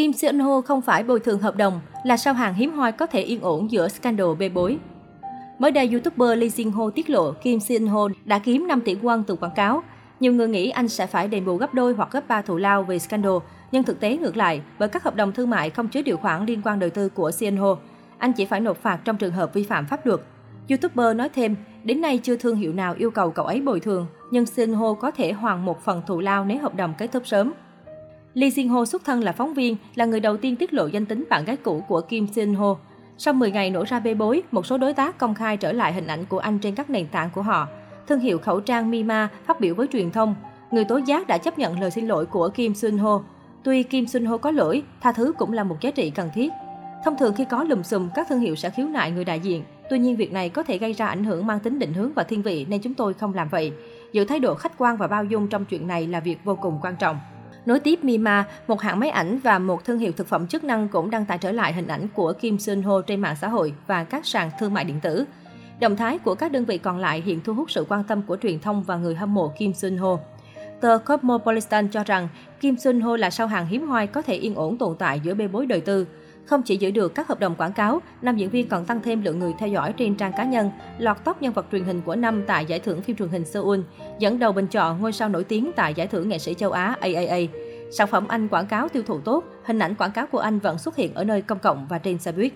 Kim Seon Ho không phải bồi thường hợp đồng là sao hàng hiếm hoi có thể yên ổn giữa scandal bê bối. Mới đây, YouTuber Lee Jin Ho tiết lộ Kim Seon Ho đã kiếm 5 tỷ won từ quảng cáo. Nhiều người nghĩ anh sẽ phải đền bù gấp đôi hoặc gấp ba thù lao về scandal, nhưng thực tế ngược lại, bởi các hợp đồng thương mại không chứa điều khoản liên quan đời tư của Seon Ho, anh chỉ phải nộp phạt trong trường hợp vi phạm pháp luật. YouTuber nói thêm, đến nay chưa thương hiệu nào yêu cầu cậu ấy bồi thường, nhưng Seon Ho có thể hoàn một phần thù lao nếu hợp đồng kết thúc sớm. Lee Jin Ho xuất thân là phóng viên, là người đầu tiên tiết lộ danh tính bạn gái cũ của Kim Seon Ho. Sau 10 ngày nổ ra bê bối, một số đối tác công khai trở lại hình ảnh của anh trên các nền tảng của họ. Thương hiệu khẩu trang Mima phát biểu với truyền thông, người tố giác đã chấp nhận lời xin lỗi của Kim Sun Ho. Tuy Kim Sun Ho có lỗi, tha thứ cũng là một giá trị cần thiết. Thông thường khi có lùm xùm, các thương hiệu sẽ khiếu nại người đại diện. Tuy nhiên việc này có thể gây ra ảnh hưởng mang tính định hướng và thiên vị nên chúng tôi không làm vậy. Giữ thái độ khách quan và bao dung trong chuyện này là việc vô cùng quan trọng. Nối tiếp Mima, một hãng máy ảnh và một thương hiệu thực phẩm chức năng cũng đăng tải trở lại hình ảnh của Kim Sun Ho trên mạng xã hội và các sàn thương mại điện tử. Động thái của các đơn vị còn lại hiện thu hút sự quan tâm của truyền thông và người hâm mộ Kim Sun Ho. Tờ Cosmopolitan cho rằng Kim Sun Ho là sao hàng hiếm hoi có thể yên ổn tồn tại giữa bê bối đời tư. Không chỉ giữ được các hợp đồng quảng cáo, nam diễn viên còn tăng thêm lượng người theo dõi trên trang cá nhân, lọt top nhân vật truyền hình của năm tại giải thưởng phim truyền hình Seoul, dẫn đầu bình chọn ngôi sao nổi tiếng tại giải thưởng nghệ sĩ châu Á AAA. Sản phẩm anh quảng cáo tiêu thụ tốt, hình ảnh quảng cáo của anh vẫn xuất hiện ở nơi công cộng và trên xe buýt.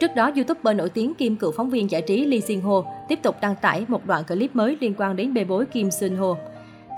Trước đó, YouTuber nổi tiếng kim cựu phóng viên giải trí Lee Jin Ho tiếp tục đăng tải một đoạn clip mới liên quan đến bê bối Kim Sun Ho.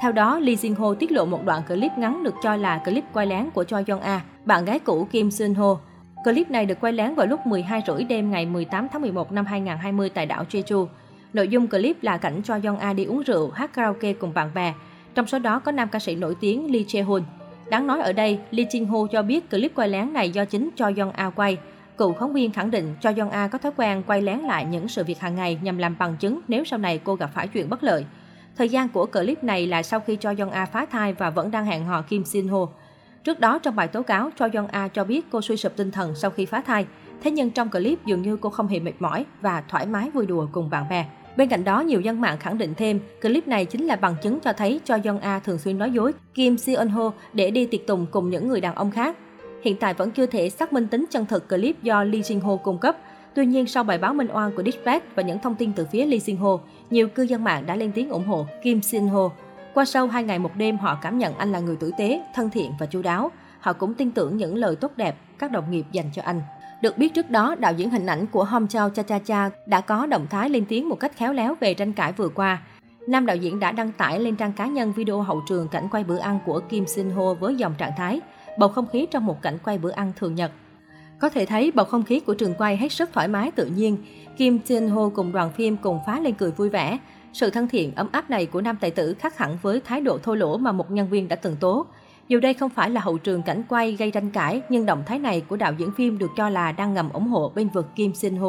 Theo đó, Lee Jin Ho tiết lộ một đoạn clip ngắn được cho là clip quay lén của Choi Young A, bạn gái cũ Kim Sun Ho. Clip này được quay lén vào lúc 12 rưỡi đêm ngày 18 tháng 11 năm 2020 tại đảo Jeju. Nội dung clip là cảnh Cho Young A đi uống rượu, hát karaoke cùng bạn bè. Trong số đó có nam ca sĩ nổi tiếng Lee Chae-hoon. Đáng nói ở đây, Lee Jin Ho cho biết clip quay lén này do chính Cho Young A quay. Cựu phóng viên khẳng định Cho Young A có thói quen quay lén lại những sự việc hàng ngày nhằm làm bằng chứng nếu sau này cô gặp phải chuyện bất lợi. Thời gian của clip này là sau khi Cho Young A phá thai và vẫn đang hẹn hò Kim Sin Ho. Trước đó, trong bài tố cáo, cho Young A cho biết cô suy sụp tinh thần sau khi phá thai. Thế nhưng trong clip dường như cô không hề mệt mỏi và thoải mái vui đùa cùng bạn bè. Bên cạnh đó, nhiều dân mạng khẳng định thêm, clip này chính là bằng chứng cho thấy cho Young A thường xuyên nói dối Kim Seon Ho để đi tiệc tùng cùng những người đàn ông khác. Hiện tại vẫn chưa thể xác minh tính chân thực clip do Lee Jin Ho cung cấp. Tuy nhiên, sau bài báo minh oan của Dispatch và những thông tin từ phía Lee Jin Ho, nhiều cư dân mạng đã lên tiếng ủng hộ Kim Sin Ho. Qua sau hai ngày một đêm, họ cảm nhận anh là người tử tế, thân thiện và chu đáo. Họ cũng tin tưởng những lời tốt đẹp các đồng nghiệp dành cho anh. Được biết trước đó, đạo diễn hình ảnh của Hom Chao Cha Cha Cha đã có động thái lên tiếng một cách khéo léo về tranh cãi vừa qua. Nam đạo diễn đã đăng tải lên trang cá nhân video hậu trường cảnh quay bữa ăn của Kim Sin Ho với dòng trạng thái bầu không khí trong một cảnh quay bữa ăn thường nhật. Có thể thấy bầu không khí của trường quay hết sức thoải mái tự nhiên. Kim Jin Ho cùng đoàn phim cùng phá lên cười vui vẻ. Sự thân thiện ấm áp này của nam tài tử khác hẳn với thái độ thô lỗ mà một nhân viên đã từng tố. Dù đây không phải là hậu trường cảnh quay gây tranh cãi, nhưng động thái này của đạo diễn phim được cho là đang ngầm ủng hộ bên vực Kim Sin Ho.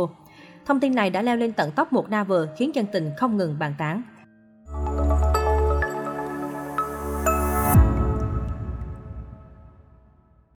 Thông tin này đã leo lên tận tóc một Naver khiến dân tình không ngừng bàn tán.